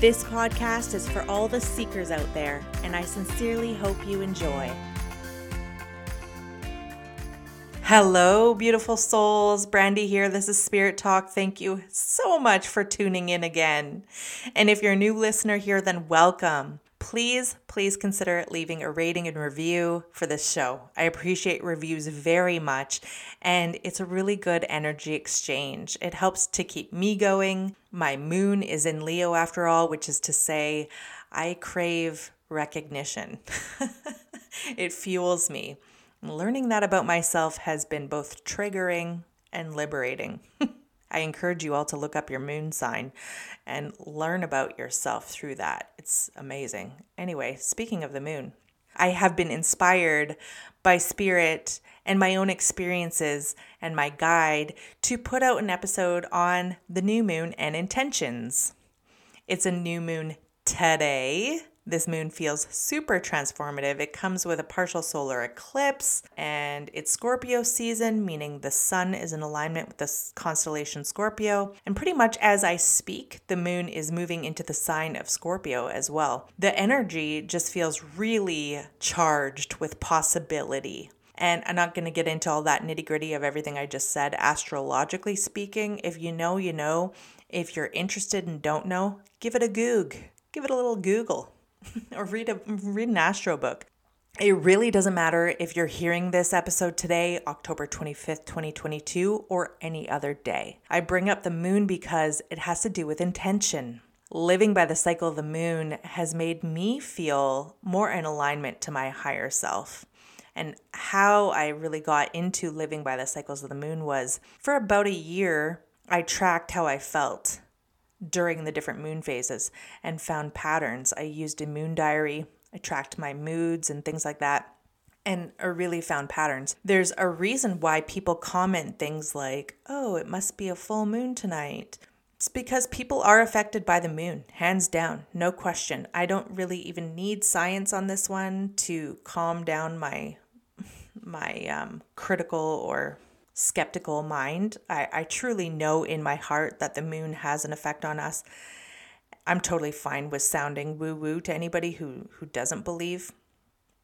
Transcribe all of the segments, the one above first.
This podcast is for all the seekers out there, and I sincerely hope you enjoy. Hello, beautiful souls. Brandy here. This is Spirit Talk. Thank you so much for tuning in again. And if you're a new listener here, then welcome please, please consider leaving a rating and review for this show. I appreciate reviews very much, and it's a really good energy exchange. It helps to keep me going. My moon is in Leo, after all, which is to say, I crave recognition. it fuels me. Learning that about myself has been both triggering and liberating. I encourage you all to look up your moon sign and learn about yourself through that. It's amazing. Anyway, speaking of the moon, I have been inspired by spirit and my own experiences and my guide to put out an episode on the new moon and intentions. It's a new moon today, this moon feels super transformative. It comes with a partial solar eclipse and it's Scorpio season, meaning the sun is in alignment with the constellation Scorpio. And pretty much as I speak, the moon is moving into the sign of Scorpio as well. The energy just feels really charged with possibility. And I'm not going to get into all that nitty gritty of everything I just said, astrologically speaking. If you know, you know. If you're interested and don't know, give it a goog. Give it a little Google. or read a read an astro book. It really doesn't matter if you're hearing this episode today, October 25th, 2022, or any other day. I bring up the moon because it has to do with intention. Living by the cycle of the moon has made me feel more in alignment to my higher self. And how I really got into living by the cycles of the moon was for about a year, I tracked how I felt during the different moon phases and found patterns. I used a moon diary, I tracked my moods and things like that, and I really found patterns. There's a reason why people comment things like, oh, it must be a full moon tonight. It's because people are affected by the moon, hands down, no question. I don't really even need science on this one to calm down my my um, critical or skeptical mind. I, I truly know in my heart that the moon has an effect on us. I'm totally fine with sounding woo woo to anybody who, who doesn't believe.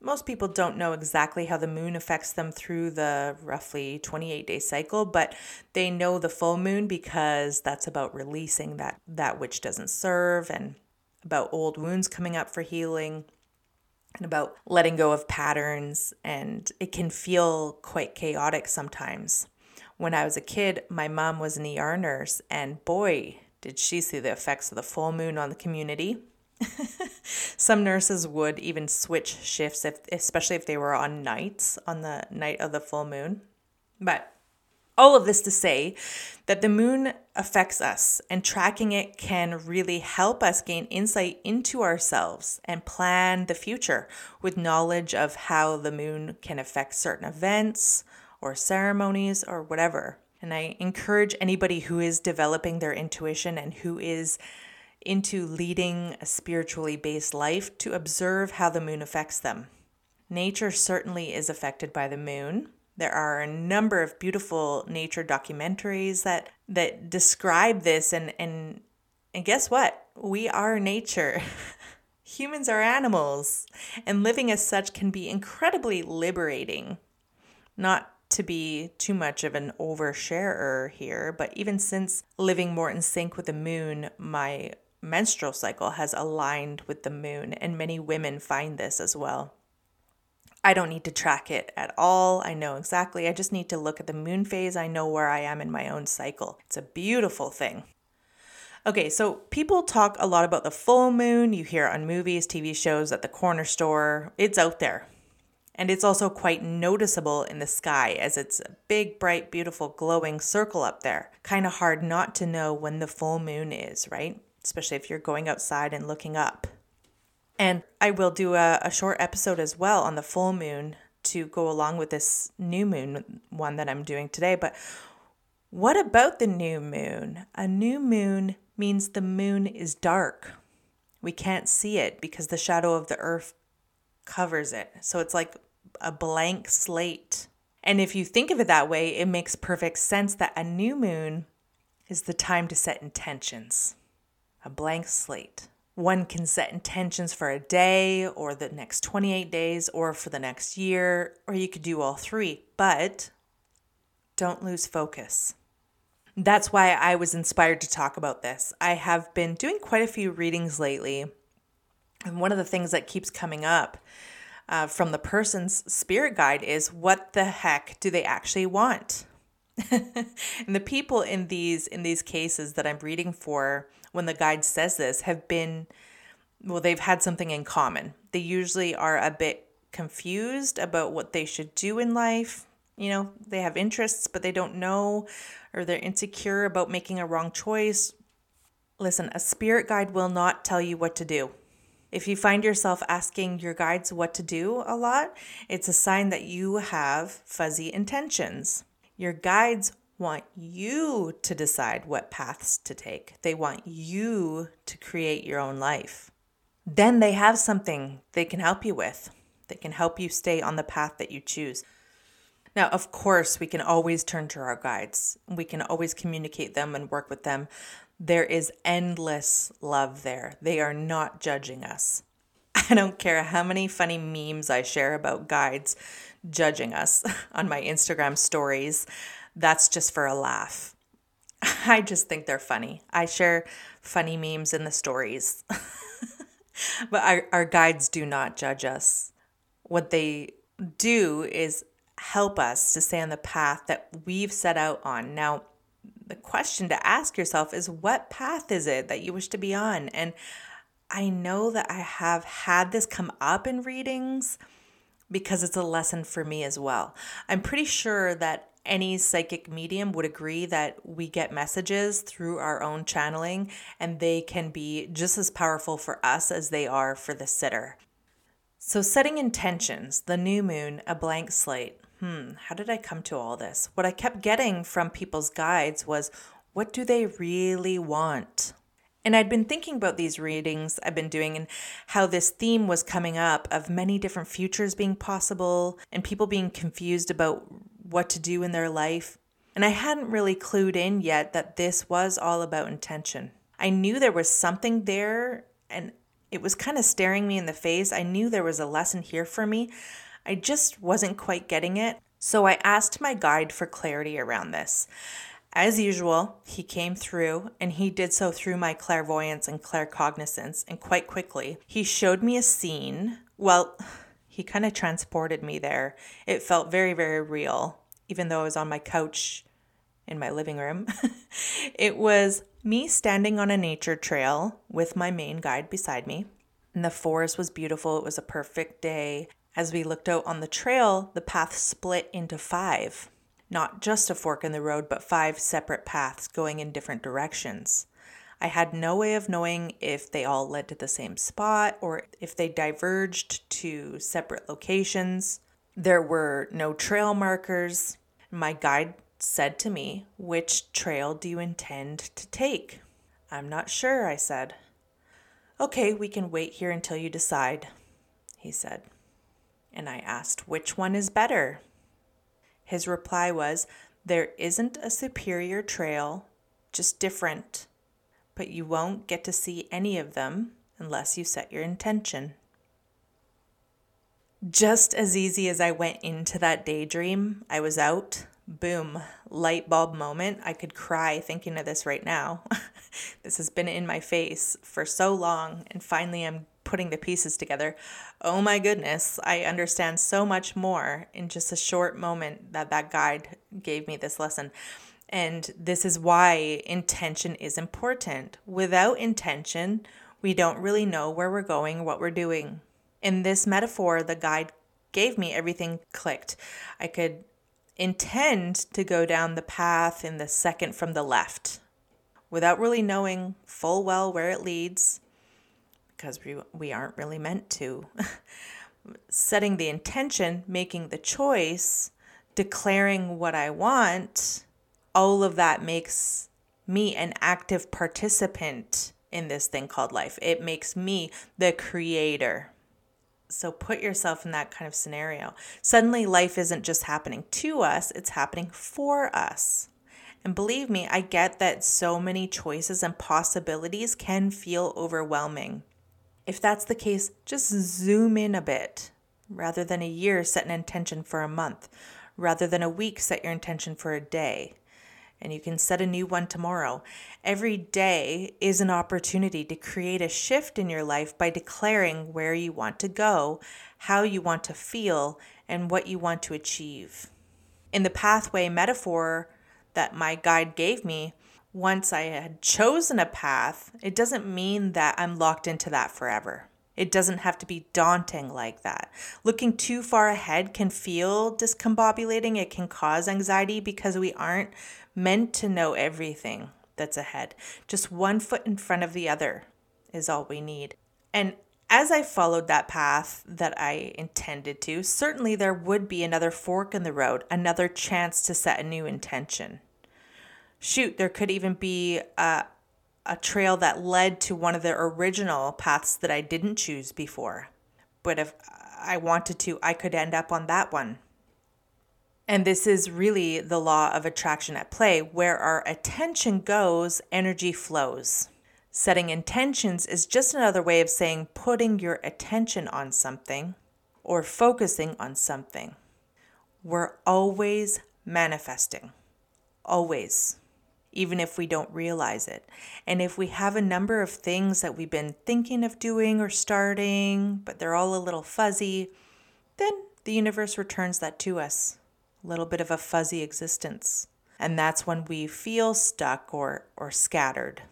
Most people don't know exactly how the moon affects them through the roughly 28 day cycle, but they know the full moon because that's about releasing that, that which doesn't serve and about old wounds coming up for healing and about letting go of patterns, and it can feel quite chaotic sometimes. When I was a kid, my mom was an ER nurse, and boy, did she see the effects of the full moon on the community. Some nurses would even switch shifts, if, especially if they were on nights on the night of the full moon. But all of this to say that the moon affects us, and tracking it can really help us gain insight into ourselves and plan the future with knowledge of how the moon can affect certain events or ceremonies or whatever. And I encourage anybody who is developing their intuition and who is into leading a spiritually based life to observe how the moon affects them. Nature certainly is affected by the moon there are a number of beautiful nature documentaries that that describe this and and and guess what? We are nature. Humans are animals, and living as such can be incredibly liberating. Not to be too much of an oversharer here, but even since living more in sync with the moon, my menstrual cycle has aligned with the moon, and many women find this as well. I don't need to track it at all. I know exactly. I just need to look at the moon phase. I know where I am in my own cycle. It's a beautiful thing. Okay, so people talk a lot about the full moon. You hear on movies, TV shows, at the corner store. It's out there. And it's also quite noticeable in the sky as it's a big, bright, beautiful, glowing circle up there. Kind of hard not to know when the full moon is, right? Especially if you're going outside and looking up. And I will do a, a short episode as well on the full moon to go along with this new moon one that I'm doing today. But what about the new moon? A new moon means the moon is dark. We can't see it because the shadow of the earth covers it. So it's like a blank slate. And if you think of it that way, it makes perfect sense that a new moon is the time to set intentions. A blank slate. One can set intentions for a day or the next 28 days or for the next year, or you could do all three, but don't lose focus. That's why I was inspired to talk about this. I have been doing quite a few readings lately, and one of the things that keeps coming up uh, from the person's spirit guide is what the heck do they actually want? and the people in these in these cases that I'm reading for when the guide says this have been well they've had something in common. They usually are a bit confused about what they should do in life. You know, they have interests but they don't know or they're insecure about making a wrong choice. Listen, a spirit guide will not tell you what to do. If you find yourself asking your guides what to do a lot, it's a sign that you have fuzzy intentions. Your guides want you to decide what paths to take, they want you to create your own life. Then they have something they can help you with. They can help you stay on the path that you choose. Now, of course, we can always turn to our guides. We can always communicate them and work with them. There is endless love there. They are not judging us. I don't care how many funny memes I share about guides judging us on my Instagram stories. That's just for a laugh. I just think they're funny. I share funny memes in the stories. but our, our guides do not judge us. What they do is help us to stay on the path that we've set out on. Now, the question to ask yourself is what path is it that you wish to be on? And I know that I have had this come up in readings because it's a lesson for me as well. I'm pretty sure that any psychic medium would agree that we get messages through our own channeling and they can be just as powerful for us as they are for the sitter. So, setting intentions, the new moon, a blank slate. Hmm, how did I come to all this? What I kept getting from people's guides was what do they really want? And I'd been thinking about these readings I've been doing and how this theme was coming up of many different futures being possible and people being confused about what to do in their life. And I hadn't really clued in yet that this was all about intention. I knew there was something there and it was kind of staring me in the face. I knew there was a lesson here for me. I just wasn't quite getting it. So I asked my guide for clarity around this. As usual, he came through and he did so through my clairvoyance and claircognizance, and quite quickly. He showed me a scene. Well, he kind of transported me there. It felt very, very real, even though I was on my couch in my living room. it was me standing on a nature trail with my main guide beside me. And the forest was beautiful. It was a perfect day. As we looked out on the trail, the path split into five not just a fork in the road, but five separate paths going in different directions. I had no way of knowing if they all led to the same spot or if they diverged to separate locations. There were no trail markers. My guide said to me, Which trail do you intend to take? I'm not sure, I said. Okay, we can wait here until you decide, he said. And I asked, Which one is better? His reply was, There isn't a superior trail, just different, but you won't get to see any of them unless you set your intention. Just as easy as I went into that daydream, I was out. Boom, light bulb moment. I could cry thinking of this right now. this has been in my face for so long, and finally I'm putting the pieces together. Oh my goodness, I understand so much more in just a short moment that that guide gave me this lesson. And this is why intention is important. Without intention, we don't really know where we're going, what we're doing. In this metaphor, the guide gave me everything clicked. I could intend to go down the path in the second from the left without really knowing full well where it leads because we, we aren't really meant to. Setting the intention, making the choice, declaring what I want, all of that makes me an active participant in this thing called life. It makes me the creator. So put yourself in that kind of scenario. Suddenly, life isn't just happening to us, it's happening for us. And believe me, I get that so many choices and possibilities can feel overwhelming. If that's the case, just zoom in a bit. Rather than a year, set an intention for a month. Rather than a week, set your intention for a day. And you can set a new one tomorrow. Every day is an opportunity to create a shift in your life by declaring where you want to go, how you want to feel, and what you want to achieve. In the pathway metaphor that my guide gave me, once I had chosen a path, it doesn't mean that I'm locked into that forever. It doesn't have to be daunting like that. Looking too far ahead can feel discombobulating. It can cause anxiety because we aren't meant to know everything that's ahead. Just one foot in front of the other is all we need. And as I followed that path that I intended to, certainly there would be another fork in the road, another chance to set a new intention shoot, there could even be a, a trail that led to one of the original paths that I didn't choose before. But if I wanted to, I could end up on that one. And this is really the law of attraction at play. Where our attention goes, energy flows. Setting intentions is just another way of saying putting your attention on something or focusing on something. We're always manifesting. Always even if we don't realize it. And if we have a number of things that we've been thinking of doing or starting, but they're all a little fuzzy, then the universe returns that to us. A little bit of a fuzzy existence. And that's when we feel stuck or, or scattered.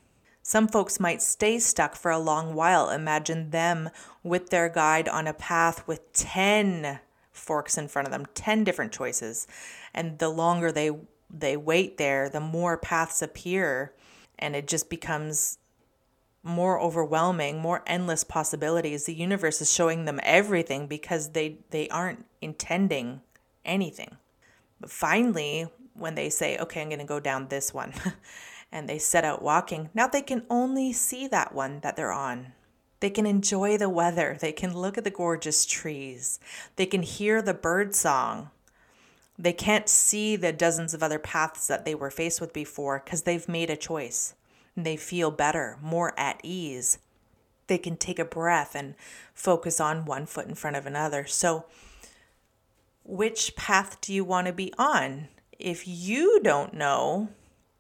Some folks might stay stuck for a long while. Imagine them with their guide on a path with 10 forks in front of them, 10 different choices. And the longer they they wait there, the more paths appear and it just becomes more overwhelming, more endless possibilities. The universe is showing them everything because they they aren't intending anything. But finally, when they say, "Okay, I'm going to go down this one." and they set out walking, now they can only see that one that they're on. They can enjoy the weather. They can look at the gorgeous trees. They can hear the bird song. They can't see the dozens of other paths that they were faced with before because they've made a choice. They feel better, more at ease. They can take a breath and focus on one foot in front of another. So, which path do you want to be on? If you don't know,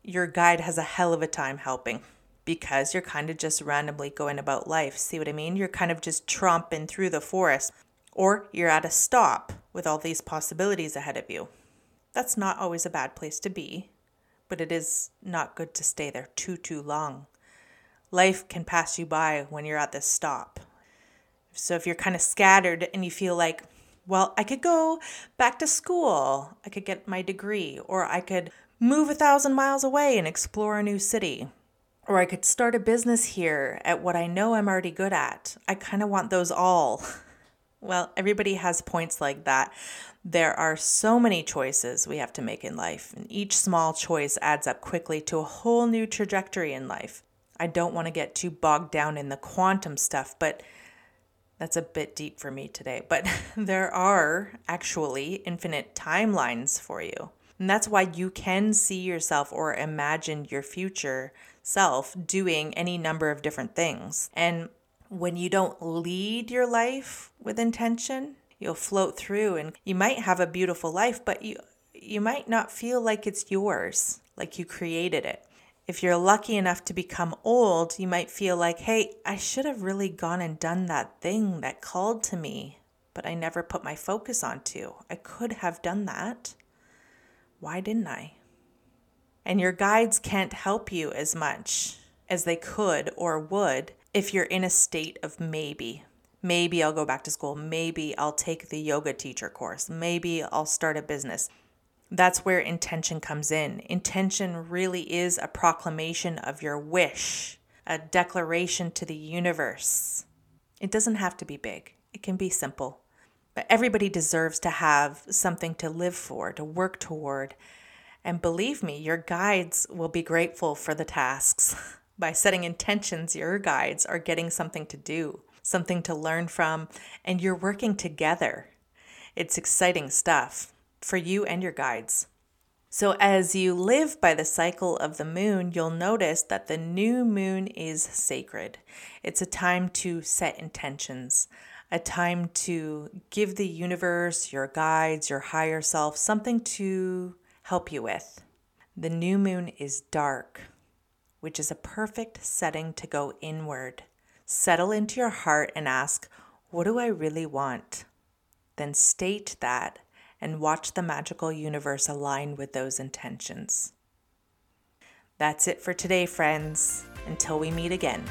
your guide has a hell of a time helping because you're kind of just randomly going about life. See what I mean? You're kind of just tromping through the forest or you're at a stop with all these possibilities ahead of you. That's not always a bad place to be, but it is not good to stay there too, too long. Life can pass you by when you're at this stop. So if you're kind of scattered and you feel like, well, I could go back to school, I could get my degree, or I could move a thousand miles away and explore a new city, or I could start a business here at what I know I'm already good at. I kind of want those all. Well, everybody has points like that. There are so many choices we have to make in life, and each small choice adds up quickly to a whole new trajectory in life. I don't want to get too bogged down in the quantum stuff, but that's a bit deep for me today. But there are actually infinite timelines for you. And that's why you can see yourself or imagine your future self doing any number of different things. And when you don't lead your life with intention, you'll float through and you might have a beautiful life, but you you might not feel like it's yours, like you created it. If you're lucky enough to become old, you might feel like, "Hey, I should have really gone and done that thing that called to me, but I never put my focus onto. I could have done that. Why didn't I?" And your guides can't help you as much as they could or would if you're in a state of maybe. Maybe I'll go back to school. Maybe I'll take the yoga teacher course. Maybe I'll start a business. That's where intention comes in. Intention really is a proclamation of your wish, a declaration to the universe It doesn't have to be big, it can be simple. But everybody deserves to have something to live for, to work toward. And believe me, your guides will be grateful for the tasks. By setting intentions, your guides are getting something to do, something to learn from, and you're working together. It's exciting stuff for you and your guides. So, as you live by the cycle of the moon, you'll notice that the new moon is sacred. It's a time to set intentions, a time to give the universe, your guides, your higher self something to help you with. The new moon is dark, which is a perfect setting to go inward. Settle into your heart and ask, What do I really want? Then state that and watch the magical universe align with those intentions. That's it for today, friends. Until we meet again.